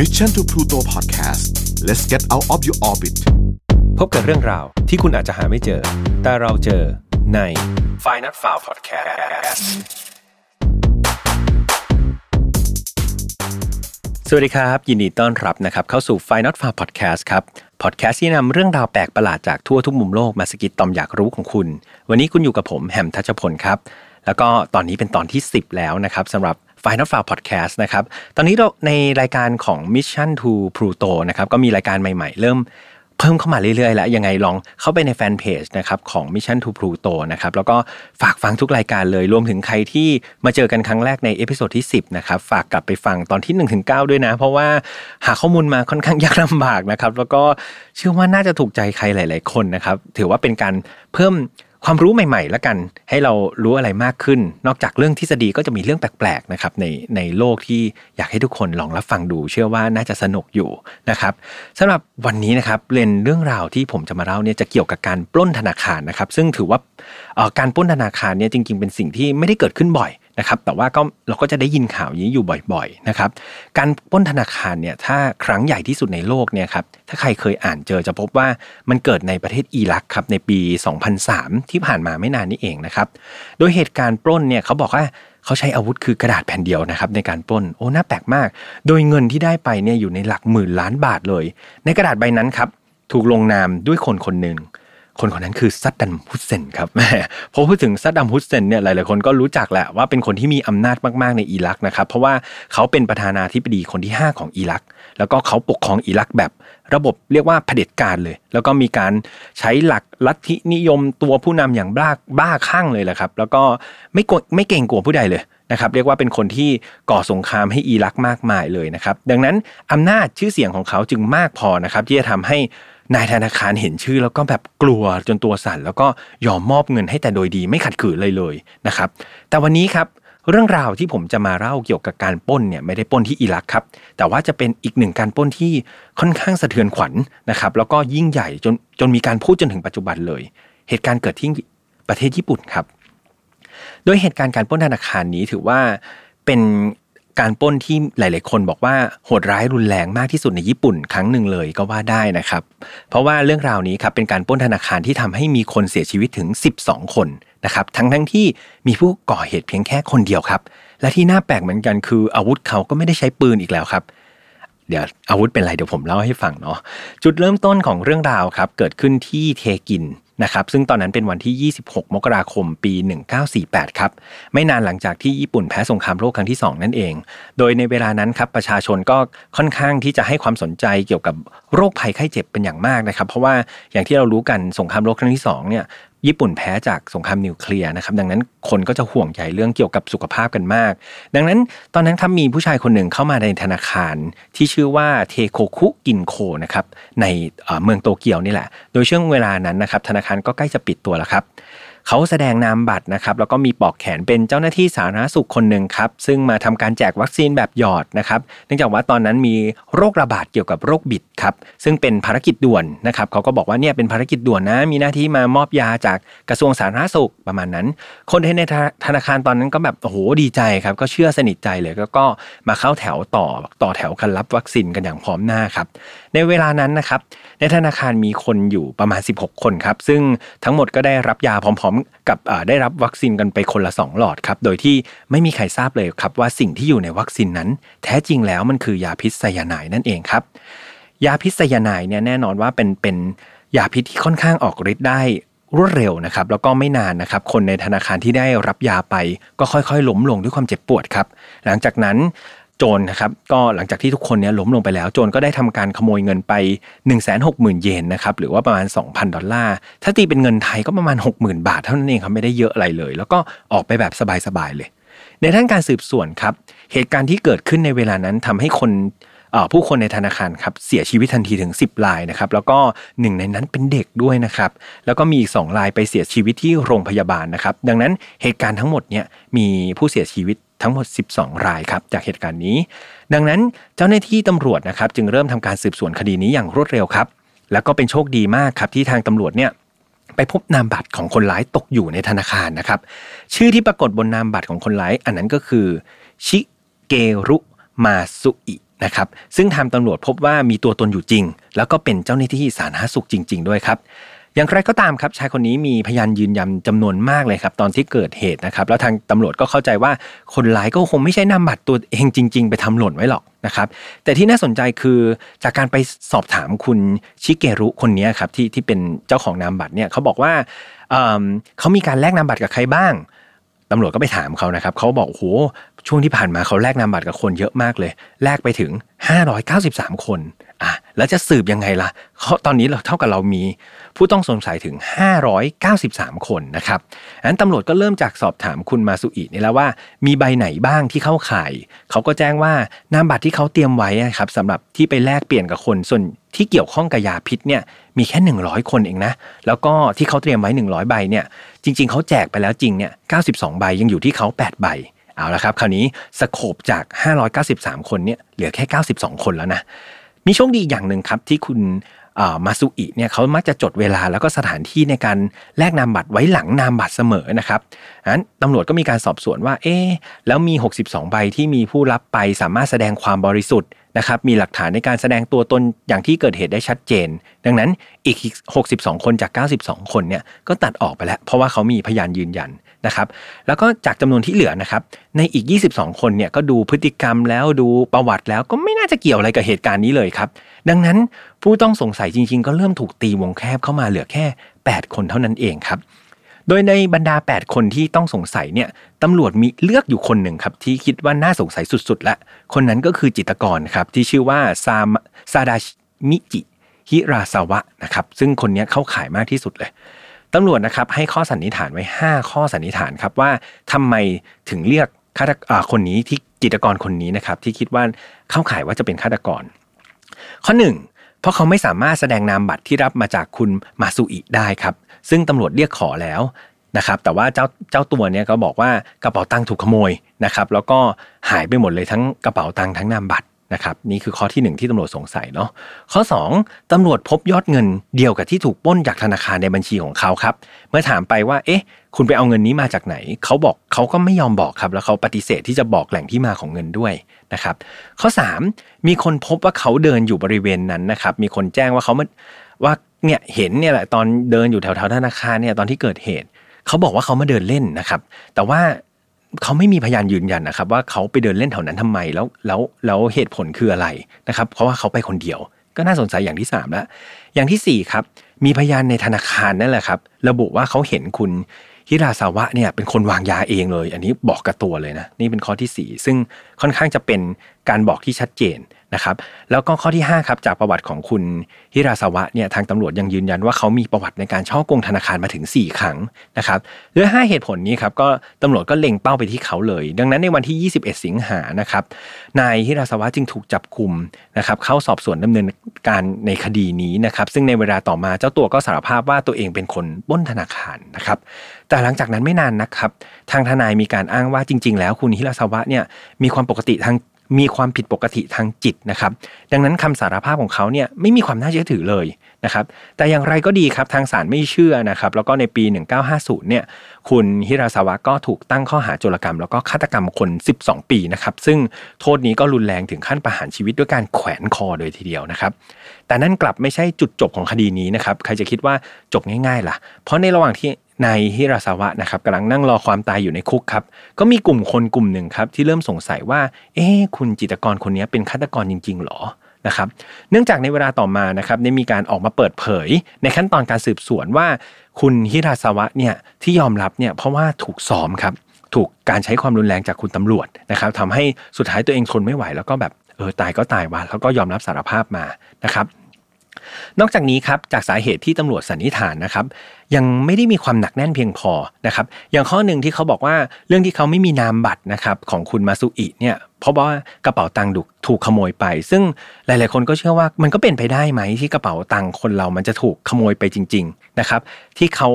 Mission to Pluto Podcast let's get out of your orbit พบกับเรื่องราวที่คุณอาจจะหาไม่เจอ แต่เราเจอใน f i n a l f i l e Podcast สวัสดีครับ ยินดีต้อนรับนะครับ เข้าสู่ f i n a l f i l e Podcast ครับพอดแคสต์ที่นำเรื่องราวแปลกประหลาดจากทั่วทุกมุมโลกมาสกิดตอมอยากรู้ของคุณ วันนี้คุณอยู่กับผมแฮมทัชพลครับ แล้วก็ตอนนี้เป็นตอนที่ 10 แล้วนะครับสำหรับ f i l e Podcast นะครับตอนนี้เราในรายการของ Mission to Pluto นะครับก็มีรายการใหม่ๆ เริ่มเพิ่มเข้ามาเรื่อยๆ แล้ว ยังไงลองเข้าไปในแฟนเพจนะครับของ Mission to Pluto นะครับแล้วก็ฝากฟังทุกรายการเลยรวมถึงใครที่มาเจอกันครั้งแรกใน episode ที่ 10 นะครับ ฝากกลับไปฟังตอนที่ 1-9ถึงด้วยนะ เพราะว่าหาข้อมูลมาค่อนข้างยากลำบากนะครับ แล้วก็เชื่อว่าน่าจะถูกใจใครหลาย ๆ คนนะครับ ถือว่าเป็นการเพิ่ม ความรู้ใหม่ๆ แล้วกัน ให้เรารู้อะไรมากขึ้น นอกจากเรื่องทฤษฎีก็จะมีเรื่องแปลกๆนะครับในในโลกที่อยากให้ทุกคนลองรับฟังดู เชื่อว่าน่าจะสนุกอยู่นะครับสำหรับวันนี้นะครับเรียนเรื่องราวที่ผมจะมาเล่าเนี่ยจะเกี่ยวกับการปล้นธนาคารนะครับ ซึ่งถือว่าการปล้นธนาคารเนี่ยจริง ๆ เป็นสิ่งที่ไม่ได้เกิดขึ้นบ่อย นะครับแต่ว่าก็เราก็จะได้ยินข่าวนี้อยู่บ่อยๆนะครับการปล้นธนาคารเนี่ยถ้าครั้งใหญ่ที่สุดในโลกเนี่ยครับถ้าใครเคยอ่านเจอจะพบว่ามันเกิดในประเทศอิรักครับในปี 2003 ที่ผ่านมาไม่นานนี้เองนะครับโดยเหตุการณ์ปล้นเนี่ยเขาบอกว่าเขาใช้อาวุธคือกระดาษแผ่นเดียวนะครับในการปล้นโอ้น่าแปลกมาก โดยเงินที่ได้ไปเนี่ยอยู่ในหลักหมื่นล้านบาทเลย ในกระดาษใบนั้นครับถูกลงนามด้วยคนคนหนึ่ง คนคนนั้นคือซัดดัมฮุสเซนครับแม่พอพูดถึงซัดดัมฮุสเซนเนี่ยหลายๆคนก็รู้จักแหละว่าเป็นคนที่มีอำนาจมากๆในอิรักนะครับเพราะว่าเขาเป็นประธานาธิบดีคนที่ 5 ของอิรัก แล้วก็เขาปกครองอิรักแบบระบบเรียกว่าเผด็จการเลย แล้วก็มีการใช้หลักลัทธินิยมตัวผู้นำอย่างบ้าบ้าคลั่งเลยแหละครับ แล้วก็ไม่ไม่เก่งกลัวผู้ใดเลยนะครับเรียกว่าเป็นคนที่ก่อสงครามให้อิรักมากมายเลยนะครับ ดังนั้นอำนาจชื่อเสียงของเขาจึงมากพอนะครับที่จะทำให้ นายธนาคารเห็นชื่อแล้วก็แบบกลัวจนตัวสั่น แล้วก็ยอมมอบเงินให้แต่โดยดีไม่ขัดขืนเลยเลยนะครับ แต่วันนี้ครับเรื่องราวที่ผมจะมาเล่าเกี่ยวกับการป้นเนี่ยไม่ได้ป้นที่อิรักครับแต่ว่าจะเป็นอีกหนึ่งการป้นที่ค่อนข้างสะเทือนขวัญนะครับแล้วก็ยิ่งใหญ่จนจนมีการพูดจนถึงปัจจุบันเลย เหตุการณ์เกิดที่ประเทศญี่ปุ่นครับ โดยเหตุการณ์การป้นธนาคารนี้ถือว่าเป็น การป้นที่หลาย ๆ คนบอกว่าโหดร้ายรุนแรงมากที่สุดในญี่ปุ่นครั้งหนึ่งเลยก็ว่าได้นะครับ เพราะว่าเรื่องราวนี้ครับเป็นการป้นธนาคารที่ทำให้มีคนเสียชีวิตถึง 12 คนนะครับทั้งทั้งที่มีผู้ก่อเหตุเพียงแค่คนเดียวครับ และที่น่าแปลกเหมือนกันคืออาวุธเขาก็ไม่ได้ใช้ปืนอีกแล้วครับเดี๋ยวอาวุธเป็นอะไรเดี๋ยวผมเล่าให้ฟังเนาะจุดเริ่มต้นของเรื่องราวครับเกิดขึ้นที่เทกิน นะครับซึ่งตอนนั้นเป็นวันที่ 26 มกราคมปี 1948 ครับ ไม่นานหลังจากที่ญี่ปุ่นแพ้สงครามโลกครั้งที่ 2 นั่นเอง โดยในเวลานั้นครับประชาชนก็ค่อนข้างที่จะให้ความสนใจเกี่ยวกับโรคภัยไข้เจ็บเป็นอย่างมากนะครับ เพราะว่าอย่างที่เรารู้กันสงครามโลกครั้งที่2เนี่ย ญี่ปุ่นแพ้จากสงครามนิวเคลียร์นะครับดังนั้นคนก็จะห่วงใยเรื่องเกี่ยวกับสุขภาพกันมาก ดังนั้นตอนนั้นครับมีผู้ชายคนหนึ่งเข้ามาในธนาคารที่ชื่อว่าเทโคคุกินโคนะครับในเมืองโตเกียวนี่แหละ โดยช่วงเวลานั้นนะครับธนาคารก็ใกล้จะปิดตัวแล้วครับ เขาแสดงนามบัตรนะครับแล้วก็มีปอกแขนเป็นเจ้าหน้าที่สาธารณสุขคนหนึ่งครับซึ่งมาทำการแจกวัคซีนแบบหยอดนะครับเนื่องจากว่าตอนนั้นมีโรคระบาดเกี่ยวกับโรคบิดครับซึ่งเป็นภารกิจด่วนนะครับเขาก็บอกว่าเนี่ยเป็นภารกิจด่วนนะ มีหน้าที่มามอบยาจากกระทรวงสาธารณสุขประมาณนั้น คนในธนาคารตอนนั้นก็แบบโอ้โหดีใจครับก็เชื่อสนิทใจเลยแล้วก็มาเข้าแถวต่อต่อแถวกันรับวัคซีนกันอย่างพร้อมหน้าครับในเวลานั้นนะครับ ในธนาคารมีคนอยู่ประมาณ 16 คนครับ ซึ่งทั้งหมดก็ได้รับยาพร้อม ๆ กับได้รับวัคซีนกันไปคนละ 2 หลอดครับ โดยที่ไม่มีใครทราบเลยครับว่าสิ่งที่อยู่ในวัคซีนนั้น แท้จริงแล้วมันคือยาพิษไซยาไนด์นั่นเองครับ ยาพิษไซยาไนด์เนี่ยแน่นอนว่าเป็นเป็นยาพิษที่ค่อนข้างออกฤทธิ์ได้รวดเร็วนะครับแล้วก็ไม่นานนะครับคนในธนาคารที่ได้รับยาไป ก็ค่อยๆล้มลงด้วยความเจ็บปวดครับ หลังจากนั้น โจรนะครับก็หลังจากที่ทุกคนเนี้ยล้มลงไปแล้วโจรก็ได้ทำการขโมยเงินไป 1 6 0 0 0 0 เยนนะครับหรือว่าประมาณ 2,000 ดอลลาร์ ถ้าตีเป็นเงินไทยก็ประมาณ 60,000 บาทเท่านั้นเองครับไม่ได้เยอะอะไรเลย แล้วก็ออกไปแบบสบายๆเลย ในด้านการสืบสวนครับเหตุการณ์ที่เกิดขึ้นในเวลานั้นทำให้คนผู้คนในธนาคารครับเสียชีวิตทันทีถึง 10รายนะครับแล้วก็หนึ่งในนั้นเป็นเด็กด้วยนะครับแล้วก็มีอีก2รายไปเสียชีวิตที่โรงพยาบาลนะครับดังนั้นเหตุการณ์ทั้งหมดเนี่ยมีผู้เสียชีวิต ทั้งหมด 12 รายครับจากเหตุการณ์นี้ ดังนั้นเจ้าหน้าที่ตำรวจนะครับจึงเริ่มทำการสืบสวนคดีนี้อย่างรวดเร็วครับ แล้วก็เป็นโชคดีมากครับที่ทางตำรวจเนี่ยไปพบนามบัตรของคนร้ายตกอยู่ในธนาคารนะครับ ชื่อที่ปรากฏบนนามบัตรของคนร้ายอันนั้นก็คือ ชิเกรุมาซุอินะครับซึ่งทางตำรวจพบว่ามีตัวตนอยู่จริง แล้วก็เป็นเจ้าหน้าที่สาธารณสุขจริง ๆ ด้วยครับ อย่างไรก็ตามครับชายคนนี้มีพยานยืนยันจำนวนมากเลยครับตอนที่เกิดเหตุนะครับแล้วทางตำรวจก็เข้าใจว่าคนร้ายก็คงไม่ใช่นำบัตรตัวเองจริง ๆ ไปทำหล่นไว้หรอกนะครับแต่ที่น่าสนใจคือจากการไปสอบถามคุณชิเกรุคนนี้ครับที่ที่เป็นเจ้าของนามบัตรเนี่ยเขาบอกว่าเขามีการแลกนามบัตรกับใครบ้างตำรวจก็ไปถามเขานะครับเขาบอกโอ้โหช่วงที่ผ่านมาเขาแลกนามบัตรกับคนเยอะมากเลย แลกไปถึง 593 คน อะแล้วจะสืบยังไงล่ะเขาตอนนี้เราเท่ากับเรามีผู้ต้องสงสัยถึง 593 คนนะครับอันตำรวจก็เริ่มจากสอบถามคุณมาสุอินี่แล้วว่า มีใบไหนบ้างที่เข้าข่ายเขาก็แจ้งว่านามบัตรที่เขาเตรียมไว้ครับสำหรับที่ไปแลกเปลี่ยนกับคนส่วนที่เกี่ยวข้องกับยาพิษเนี่ยมีแค่ 100 คนเองนะ แล้วก็ที่เขาเตรียมไว้ 100 ใบเนี่ยจริง ๆเขาแจกไปแล้วจริงเนี่ย92 ใบยังอยู่ที่เขา8ใบเอาละครับ คราวนี้สโคบจาก 593 คนเนี่ยเหลือแค่ 92 คนแล้วนะ มีโชคดีอย่างหนึ่งครับที่คุณมาซุอิเนี่ยเขามักจะจดเวลาแล้วก็สถานที่ในการแลกนามบัตรไว้หลังนามบัตรเสมอนะครับนั้นตำรวจก็มีการสอบสวนว่า เอ๊แล้วมี 62 ใบที่มีผู้รับไปสามารถแสดงความบริสุทธิ์นะครับ มีหลักฐานในการแสดงตัวตนอย่างที่เกิดเหตุได้ชัดเจน ดังนั้นอีก 62 คนจาก 92 คนเนี่ยก็ตัดออกไปแล้ว เพราะว่าเขามีพยานยืนยัน นะครับ แล้วก็จากจำนวนที่เหลือนะครับในอีก 22 คนเนี่ยก็ดูพฤติกรรมแล้วดูประวัติแล้วก็ไม่น่าจะเกี่ยวอะไรกับเหตุการณ์นี้เลยครับ ดังนั้นผู้ต้องสงสัยจริง ๆ ก็เริ่มถูกตีวงแคบเข้ามาเหลือแค่ 8 คนเท่านั้นเองครับโดยในบรรดา 8 คนที่ต้องสงสัยเนี่ยตำรวจมีเลือกอยู่คนหนึ่งครับที่คิดว่าน่าสงสัยสุดๆ และ คนนั้นก็คือจิตกรครับที่ชื่อว่าซามซาดามิจิฮิราซาวะนะครับซึ่งคนนี้เข้าขายมากที่สุดเลย ตำรวจนะครับให้ข้อสันนิษฐานไว้ 5 ข้อสันนิษฐานครับว่าทำไมถึงเรียกฆาตคนนี้ที่จิตกรคนนี้นะครับที่คิดว่าเข้าข่ายว่าจะเป็นฆาตกร ข้อ 1 เพราะเขาไม่สามารถแสดงนามบัตรที่รับมาจากคุณมาซูอิได้ครับซึ่งตำรวจเรียกขอแล้วนะครับแต่ว่าเจ้าเจ้าตัวเนี่ยก็บอกว่ากระเป๋าตังค์ถูกขโมยนะครับแล้วก็หายไปหมดเลยทั้งกระเป๋าตังค์ทั้งนามบัตร นะครับนี่คือข้อที่ 1 ที่ตำรวจสงสัยเนาะข้อ 2 ตำรวจพบยอดเงินเดียวกับที่ถูกป้นจากธนาคารในบัญชีของเขาครับ เมื่อถามไปว่า เอ๊ะ คุณไปเอาเงินนี้มาจากไหน เขาบอกเขาก็ไม่ยอมบอกครับ แล้วเขาปฏิเสธที่จะบอกแหล่งที่มาของเงินด้วยนะครับ ข้อ 3 มีคนพบว่าเขาเดินอยู่บริเวณนั้นนะครับ มีคนแจ้งว่าเขาว่าเนี่ยเห็นเนี่ยแหละตอนเดินอยู่แถวๆธนาคารเนี่ยตอนที่เกิดเหตุ เขาบอกว่าเขามาเดินเล่นนะครับ แต่ว่า เขาไม่มีพยานยืนยันนะครับ ว่าเขาไปเดินเล่นแถวนั้นทำไมแล้วแล้วแล้วเหตุผลคืออะไรนะครับ เพราะว่าเขาไปคนเดียว ก็น่าสนใจอย่างที่3แล้วอย่างที่4ครับมีพยานในธนาคารนั่นแหละครับ ระบุว่าเขาเห็นคุณฮิราซาวะเนี่ยเป็นคนวางยาเองเลย อันนี้บอกกับตัวเลยนะ นี่เป็นข้อที่ 4 ซึ่งค่อนข้างจะเป็นการบอกที่ชัดเจน นะครับแล้วก็ข้อที่5ครับจากประวัติของคุณฮิราซาวะเนี่ยทางตำรวจยังยืนยันว่าเขามีประวัติในการช่อกงธนาคารมาถึง 4 ครั้งนะครับด้วย 5 เหตุผลนี้ครับก็ตำรวจก็เล็งเป้าไปที่เขาเลย ดังนั้นในวันที่ 21 สิงหานะครับนายฮิราซาวะจึงถูกจับคุมนะครับเข้าสอบสวนดำเนินการในคดีนี้นะครับซึ่งในเวลาต่อมาเจ้าตัวก็สารภาพว่าตัวเองเป็นคนป้นธนาคารนะครับแต่หลังจากนั้นไม่นานนะครับทางทนายมีการอ้างว่าจริง ๆ แล้วคุณฮิราซาวะเนี่ยมีความปกติทาง มีความผิดปกติทางจิตนะครับ ดังนั้นคำสารภาพของเขาเนี่ยไม่มีความน่าเชื่อถือเลยนะครับ แต่อย่างไรก็ดีครับทางศาลไม่เชื่อนะครับ แล้วก็ในปี 1950 เนี่ย คุณฮิราซาวะก็ถูกตั้งข้อหาโจรกรรม แล้วก็ฆาตกรรมคน 12 ปีนะครับ ซึ่งโทษนี้ก็รุนแรงถึงขั้นประหารชีวิตด้วยการแขวนคอโดยทีเดียวนะครับ แต่นั่นกลับไม่ใช่จุดจบของคดีนี้นะครับ ใครจะคิดว่าจบง่ายๆล่ะ เพราะในระหว่างที่ นายฮิราซาวะนะครับกำลังนั่งรอความตายอยู่ในคุกครับก็มีกลุ่มคนกลุ่มหนึ่งครับที่เริ่มสงสัยว่า เอ๊คุณจิตกรคนนี้เป็นฆาตกรจริง ๆหรอนะครับเนื่องจากในเวลาต่อมานะครับได้มีการออกมาเปิดเผย ในขั้นตอนการสืบสวนว่า คุณฮิราซาวะเนี่ยที่ยอมรับเนี่ยเพราะว่าถูกซ้อมครับถูกการใช้ความรุนแรงจากคุณตำรวจนะครับทำให้สุดท้ายตัวเองทนไม่ไหวแล้วก็แบบเออตายก็ตายว่ะแล้วก็ยอมรับสารภาพมานะครับ นอกจากนี้ครับจากสาเหตุที่ตำรวจสันนิษฐานนะครับ ยังไม่ได้มีความหนักแน่นเพียงพอนะครับ อย่างข้อหนึ่งที่เขาบอกว่าเรื่องที่เขาไม่มีนามบัตรนะครับของคุณมาซุอิเนี่ยเพราะว่ากระเป๋าตังค์ถูกขโมยไป ซึ่งหลาย ๆ คนก็เชื่อว่ามันก็เป็นไปได้ไหมที่กระเป๋าตังค์คนเรามันจะถูกขโมยไปจริง ๆ นะครับ ที่เขา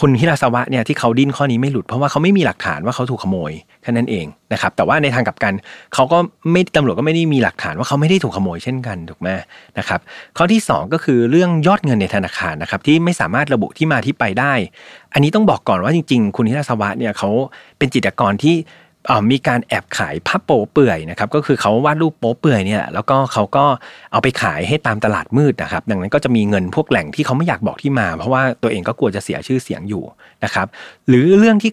คุณฮิราซาวะเนี่ยที่เขาดิ้นข้อนี้ไม่หลุดเพราะว่าเขาไม่มีหลักฐานว่าเขาถูกขโมยแค่นั้นเองนะครับแต่ว่าในทางกลับกันเขาก็ไม่ตำรวจก็ไม่ได้มีหลักฐานว่าเขาไม่ได้ถูกขโมยเช่นกันถูกไหมนะครับข้อที่ 2 ก็คือเรื่องยอดเงินในธนาคารนะครับที่ไม่สามารถระบุที่มาที่ไปได้ อันนี้ต้องบอกก่อนว่าจริง ๆ คุณฮิราซาวะเนี่ยเขาเป็นจิตรกรที่ มีการแอบขายภาพโป๊เปื่อยนะครับก็คือเขาวาดรูปโป๊เปื่อยเนี่ยแล้วก็เขาก็เอาไปขายให้ตามตลาดมืดนะครับ ดังนั้นก็จะมีเงินพวกแหล่งที่เขาไม่อยากบอกที่มา เพราะว่าตัวเองก็กลัวจะเสียชื่อเสียงอยู่นะครับหรือเรื่องที่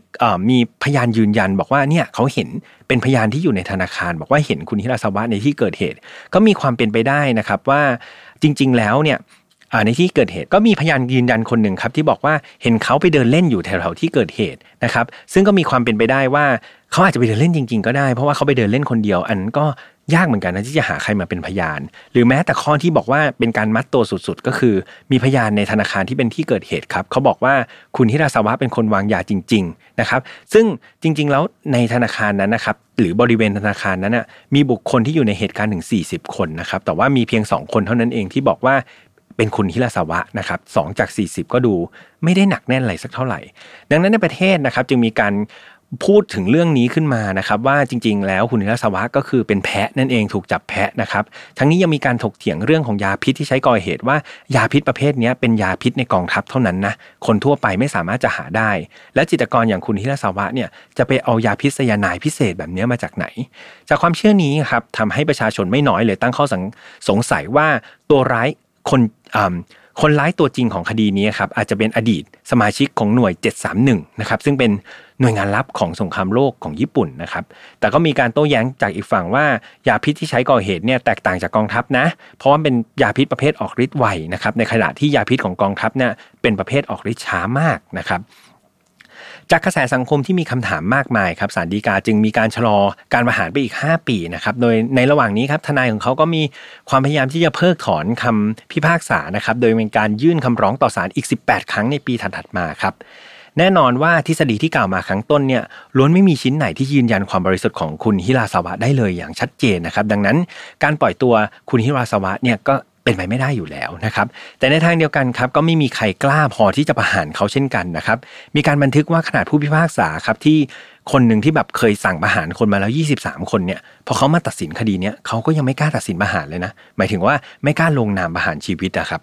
มีพยานยืนยันบอกว่าเนี่ยเขาเห็นเป็นพยานที่อยู่ในธนาคาร บอกว่าเห็นคุณฮิราซาวะในที่เกิดเหตุ ก็มีความเป็นไปได้นะครับว่าจริง ๆ แล้วเนี่ย ในที่เกิดเหตุก็มีพยานยืนยันคนหนึ่งครับที่บอกว่าเห็นเขาไปเดินเล่นอยู่แถวๆที่เกิดเหตุนะครับซึ่งก็มีความเป็นไปได้ว่าเขาอาจจะไปเดินเล่นจริง ๆ ก็ได้เพราะว่าเขาไปเดินเล่นคนเดียว อันก็ยากเหมือนกันนะที่จะหาใครมาเป็นพยาน หรือแม้แต่ข้อที่บอกว่าเป็นการมัดตัวสุดๆ ก็คือ มีพยานในธนาคารที่เป็นที่เกิดเหตุครับเขาบอกว่าคุณฮิราสวะเป็นคนวางยาจริง ๆนะครับ ซึ่งจริง ๆ แล้วในธนาคารนั้นนะครับหรือบริเวณธนาคารนั้นนะมีบุคคลที่อยู่ในเหตุการณ์ถึง40 คนนะครับแต่ว่ามีเพียง 2 คนเท่านั้นเองที่บอกว่า เป็นคุณฮิราสาวะนะครับสจาก 40 ก็ดูไม่ได้หนักแน่นอะไรสักเท่าไหร่ ดังนั้นในประเทศนะครับจึงมีการพูดถึงเรื่องนี้ขึ้นมานะครับว่าจริง ๆ แล้วคุณฮิราสวะก็คือเป็นแพะนั่นเองถูกจับแพะนะครับทั้งนี้ยังมีการถกเถียงเรื่องของยาพิษที่ใช้ก่อเหตุว่ายาพิษประเภทนี้เป็นยาพิษในกองทัพเท่านั้นนะคนทั่วไปไม่สามารถจะหาได้ และจิตกรอย่างคุณฮิราสวะเนี่ยจะไปเอายาพิษยานายพิเศษแบบนี้มาจากไหน จากความเชื่อนี้ครับทำให้ประชาชนไม่น้อยเลยตั้งข้อสงสัยว่าตัวร้าย คนคนร้ายตัวจริงของคดีนี้ครับอาจจะเป็นอดีตสมาชิกของหน่วย 731 นะครับซึ่งเป็นหน่วยงานลับของสงครามโลกของญี่ปุ่นนะครับแต่ก็มีการโต้แย้งจากอีกฝั่งว่ายาพิษที่ใช้ก่อเหตุเนี่ยแตกต่างจากกองทัพนะ เพราะว่าเป็นยาพิษประเภทออกฤทธิ์ไวนะครับในขณะที่ยาพิษของกองทัพเนี่ยเป็นประเภทออกฤทธิ์ช้ามากนะครับ จากกระแสสังคมที่มีคำถามมากมายครับสารดีกาจึงมีการชะลอการประหารไปอีก 5 ปีนะครับโดยในระหว่างนี้ครับทนายของเขาก็มีความพยายามที่จะเพิกถอนคำพิพากษานะครับโดยเป็นการยื่นคำร้องต่อศาลอีก 18 ครั้งในปีถัดๆมาครับแน่นอนว่าทฤษฎีที่กล่าวมาครั้งต้นเนี่ยล้วนไม่มีชิ้นไหนที่ยืนยันความบริสุทธิ์ของคุณฮิราสวะได้เลยอย่างชัดเจนนะครับ ดังนั้นการปล่อยตัวคุณฮิราสวะเนี่ยก็ เป็นไปไม่ได้อยู่แล้วนะครับ แต่ในทางเดียวกันครับก็ไม่มีใครกล้าพอที่จะประหารเขาเช่นกันนะครับ มีการบันทึกว่าขนาดผู้พิพากษาครับที่ คนหนึ่งที่แบบเคยสั่งประหารคนมาแล้ว 23 คนเนี่ยพอเขามาตัดสินคดีเนี้ยเขาก็ยังไม่กล้าตัดสินประหารเลยนะ หมายถึงว่าไม่กล้าลงนามประหารชีวิตนะครับ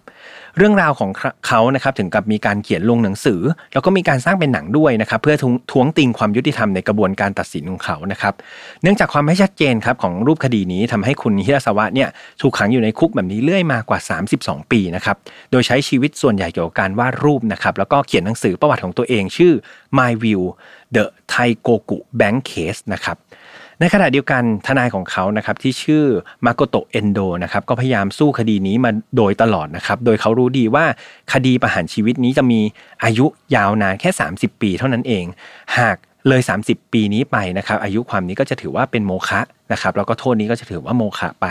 เรื่องราวของเขานะครับถึงกับมีการเขียนลงหนังสือ แล้วก็มีการสร้างเป็นหนังด้วยนะครับเพื่อทวงติงความยุติธรรมในกระบวนการตัดสินของเขานะครับ เนื่องจากความไม่ชัดเจนครับของรูปคดีนี้ทำให้คุณฮิราสวะเนี่ยถูกขังอยู่ในคุกแบบนี้เรื่อยมากว่า 32 ปีนะครับโดยใช้ชีวิตส่วนใหญ่เกี่ยวกับการวาดรูปนะครับแล้วก็เขียนหนังสือประวัติของตัวเองชื่อ My View The Taikoku Bank Case นะครับในขณะเดียวกันทนายของเขานะครับที่ชื่อมาโกโตเอนโดนะครับก็พยายามสู้คดีนี้มาโดยตลอดนะครับโดยเขารู้ดีว่าคดีประหารชีวิตนี้จะมีอายุยาวนานแค่ 30 ปีเท่านั้นเอง หากเลย 30 ปีนี้ไปนะครับอายุความนี้ก็จะถือว่าเป็นโมฆะนะครับแล้วก็โทษนี้ก็จะถือว่าโมฆะไป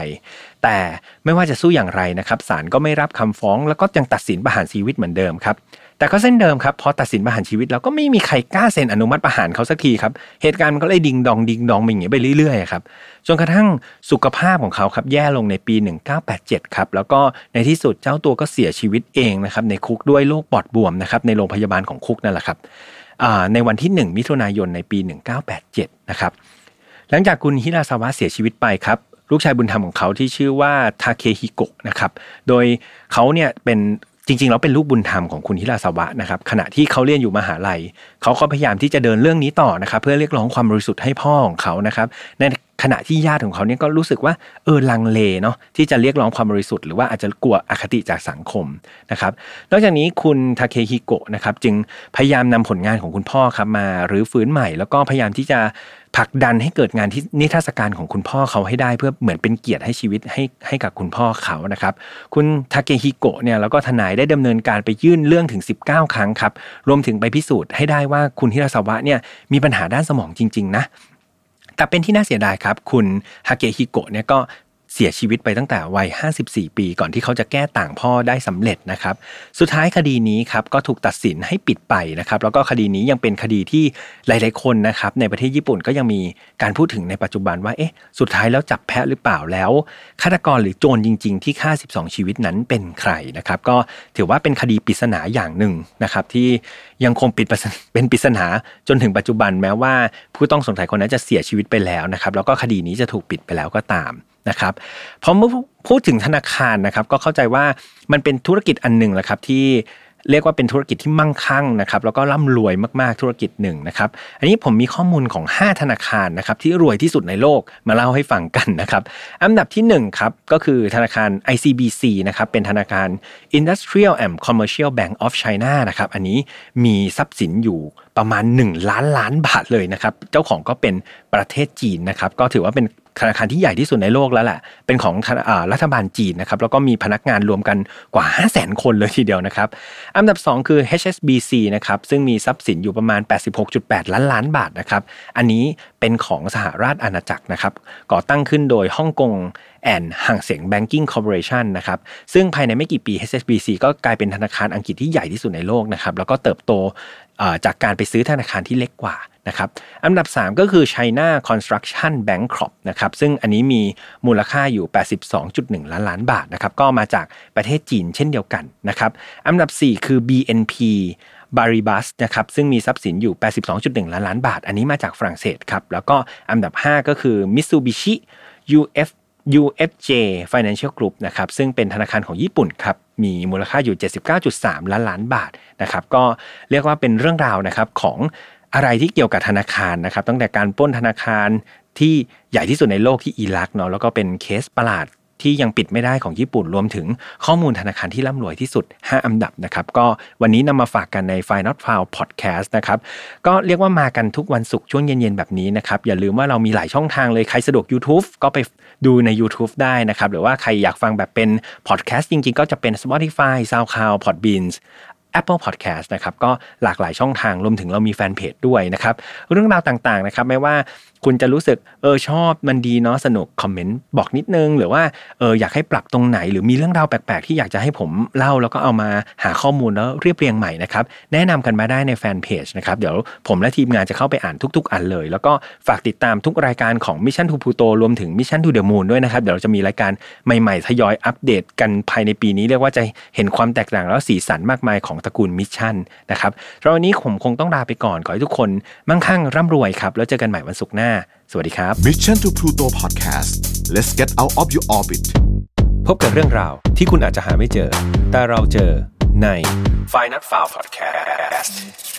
แต่ไม่ว่าจะสู้อย่างไรนะครับศาลก็ไม่รับคำฟ้องแล้วก็ยังตัดสินประหารชีวิตเหมือนเดิมครับ แต่ก็เส้นเดิมครับพอตัดสินประหารชีวิตแล้วก็ไม่มีใครกล้าเซ็นอนุมัติประหารเขาสักทีครับเหตุการณ์มันก็เลยดิงดองดิงดองไปอย่างนี้ไปเรื่อยๆครับจนกระทั่งสุขภาพของเขาครับแย่ลงในปี 1987ครับแล้วก็ในที่สุดเจ้าตัวก็เสียชีวิตเองนะครับในคุกด้วยโรคปอดบวมนะครับในโรงพยาบาลของคุกนั่นแหละครับในวันที่ 1 มิถุนายนในปี 1987นะครับหลังจากคุณฮิราซาวะเสียชีวิตไปครับลูกชายบุญธรรมของเขาที่ชื่อว่าทาเคฮิโกะนะครับ โดยเขาเนี่ยเป็น จริงๆแล้วเป็นลูกบุญธรรมของคุณฮิราสวะนะครับขณะที่เขาเรียนอยู่มหาลัย เขาก็พยายามที่จะเดินเรื่องนี้ต่อนะครับเพื่อเรียกร้องความบริสุทธิ์ให้พ่อของเขานะครับในขณะที่ญาติของเขาเนี่ยก็รู้สึกว่าเออลังเลเนาะที่จะเรียกร้องความบริสุทธิ์หรือว่าอาจจะกลัวอคติจากสังคมนะครับนอกจากนี้คุณทาเคฮิโกะนะครับจึงพยายามนำผลงานของคุณพ่อครับมาหรือฟื้นใหม่ แล้วก็พยายามที่จะ ผลักดันให้เกิดงานที่นิทรรศการของคุณพ่อเขาให้ได้เพื่อเหมือนเป็นเกียรติให้ชีวิตให้ให้กับคุณพ่อเขานะครับ คุณทาเกฮิโกะเนี่ยแล้วก็ทนายได้ดำเนินการไปยื่นเรื่องถึง 19 ครั้งครับ รวมถึงไปพิสูจน์ให้ได้ว่าคุณฮิราสวะเนี่ยมีปัญหาด้านสมองจริง ๆ นะแต่เป็นที่น่าเสียดายครับ คุณฮาเกฮิโกะเนี่ยก็ เสียชีวิตไปตั้งแต่วัย 54 ปี ก่อนที่เขาจะแก้ต่างพ่อได้สำเร็จนะครับ สุดท้ายคดีนี้ครับก็ถูกตัดสินให้ปิดไปนะครับแล้วก็คดีนี้ยังเป็นคดีที่หลาย ๆ คนนะครับในประเทศญี่ปุ่นก็ยังมีการพูดถึงในปัจจุบันว่าเอ๊ะสุดท้ายแล้วจับแพะหรือเปล่าแล้วฆาตกรหรือโจรจริง ๆ ที่ฆ่า 12 ชีวิตนั้นเป็นใครนะครับก็ถือว่าเป็นคดีปริศนาอย่างหนึ่งนะครับที่ยังคงปิดเป็นปริศนาจนถึงปัจจุบันแม้ว่า ผู้ต้องสงสัยคนนั้นจะเสียชีวิตไปแล้วนะครับแล้วก็คดีนี้จะถูกปิดไปแล้วก็ตาม นะครับพอเมื่อพูดถึงธนาคารนะครับ ก็เข้าใจว่ามันเป็นธุรกิจอันหนึ่งแหละครับที่เรียกว่าเป็นธุรกิจที่มั่งคั่งนะครับแล้วก็ร่ำรวยมากๆธุรกิจหนึ่งนะครับอันนี้ผมมีข้อมูลของ 5 ธนาคารนะครับที่รวยที่สุดในโลกมาเล่าให้ฟังกันนะครับอันดับที่1ครับก็คือธนาคาร ICBC นะครับเป็นธนาคาร Industrial and Commercial Bank of China นะครับอันนี้มีทรัพย์สินอยู่ประมาณ 1 ล้านล้านบาทเลยนะครับ เจ้าของก็เป็นประเทศจีนนะครับ ก็ถือว่าเป็นธนาคารที่ใหญ่ที่สุดในโลกแล้วแหละ เป็นของรัฐบาลจีนนะครับ แล้วก็มีพนักงานรวมกันกว่า 5 0 0 0 0 0 คนเลยทีเดียวนะครับ อันดับ 2 คือ HSBC นะครับ ซึ่งมีทรัพย์สินอยู่ประมาณ 86.8 ล้านล้านบาทนะครับ อันนี้เป็นของสหราชอาณาจักรนะครับ ก่อตั้งขึ้นโดยฮ่องกง แอนห่างเสียง Banking Corporation นะครับซึ่งภายในไม่กี่ปี HSBC ก็กลายเป็นธนาคารอังกฤษที่ใหญ่ที่สุดในโลกนะครับแล้วก็เติบโตจากการไปซื้อธนาคารที่เล็กกว่านะครับอันดับ 3 ก็คือ China Construction Bank Corp นะครับซึ่งอันนี้มีมูลค่าอยู่ 82.1 ล้านล้านบาทนะครับก็มาจากประเทศจีนเช่นเดียวกันนะครับอันดับ 4 คือ BNP บาริบัสนะครับซึ่งมีทรัพย์สินอยู่ 82.1 ล้านล้านบาท อันนี้มาจากฝรั่งเศสครับแล้วก็อันดับ 5 ก็คือ Mitsubishi UF UFJ Financial Group นะครับซึ่งเป็นธนาคารของญี่ปุ่นครับมีมูลค่าอยู่ 79.3 ล้านล้านบาทนะครับก็เรียกว่าเป็นเรื่องราวนะครับของอะไรที่เกี่ยวกับธนาคารนะครับตั้งแต่การป้นธนาคารที่ใหญ่ที่สุดในโลกที่อิรักเนาะแล้วก็เป็นเคสประหลาด ที่ยังปิดไม่ได้ของญี่ปุ่นรวมถึงข้อมูลธนาคารที่ร่ำรวยที่สุด 5 อันดับนะครับ ก็วันนี้นำมาฝากกันใน f i n a l f i l e Podcast นะครับ ก็เรียกว่ามากันทุกวันศุกร์ช่วงเย็นๆ แบบนี้นะครับ อย่าลืมว่าเรามีหลายช่องทางเลย ใครสะดวก YouTube ก็ไปดูใน YouTube ได้นะครับ หรือว่าใครอยากฟังแบบเป็น Podcast จริงๆ ก็จะเป็น Spotify SoundCloud Podbeans Apple Podcast นะครับก็หลากหลายช่องทางรวมถึงเรามีแฟนเพจด้วยนะครับเรื่องราวต่างๆนะครับไม่ว่า คุณจะรู้สึกเออชอบมันดีเนาะสนุกคอมเมนต์บอกนิดนึง หรือว่าเอออยากให้ปรับตรงไหน หรือมีเรื่องราวแปลกๆ ที่อยากจะให้ผมเล่าแล้วก็เอามาหาข้อมูลแล้วเรียบเรียงใหม่นะครับแนะนำกันมาได้ในแฟนเพจนะครับเดี๋ยวผมและทีมงานจะเข้าไปอ่านทุก ๆ อันเลย แล้วก็ฝากติดตามทุกรายการของ Mission to Pluto รวมถึง Mission to the Moon ด้วยนะครับเดี๋ยวเราจะมีรายการใหม่ๆทยอยอัปเดตกันภายในปีนี้เรียกว่าจะเห็นความแตกต่างแล้วสีสันมากมายของตระกูล Mission นะครับวันนี้ผมคงต้องลาไปก่อนขอให้ทุกคนมั่งคั่งร่ำรวยครับแล้วเจอกันใหม่วันศุกร์หน้า สวัสดีครับ Mission to Pluto Podcast let's get out of your orbit พบกับเรื่องราวที่คุณอาจจะหาไม่เจอ แต่เราเจอใน f i n a l f i l e Podcast